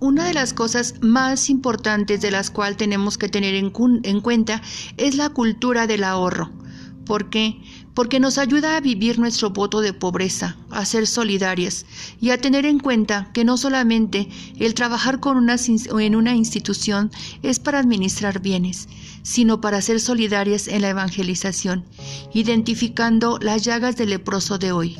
Una de las cosas más importantes de las cuales tenemos que tener en, cuenta es la cultura del ahorro. ¿Por qué? Porque nos ayuda a vivir nuestro voto de pobreza, a ser solidarias y a tener en cuenta que no solamente el trabajar con una, en una institución es para administrar bienes, sino para ser solidarias en la evangelización, identificando las llagas del leproso de hoy.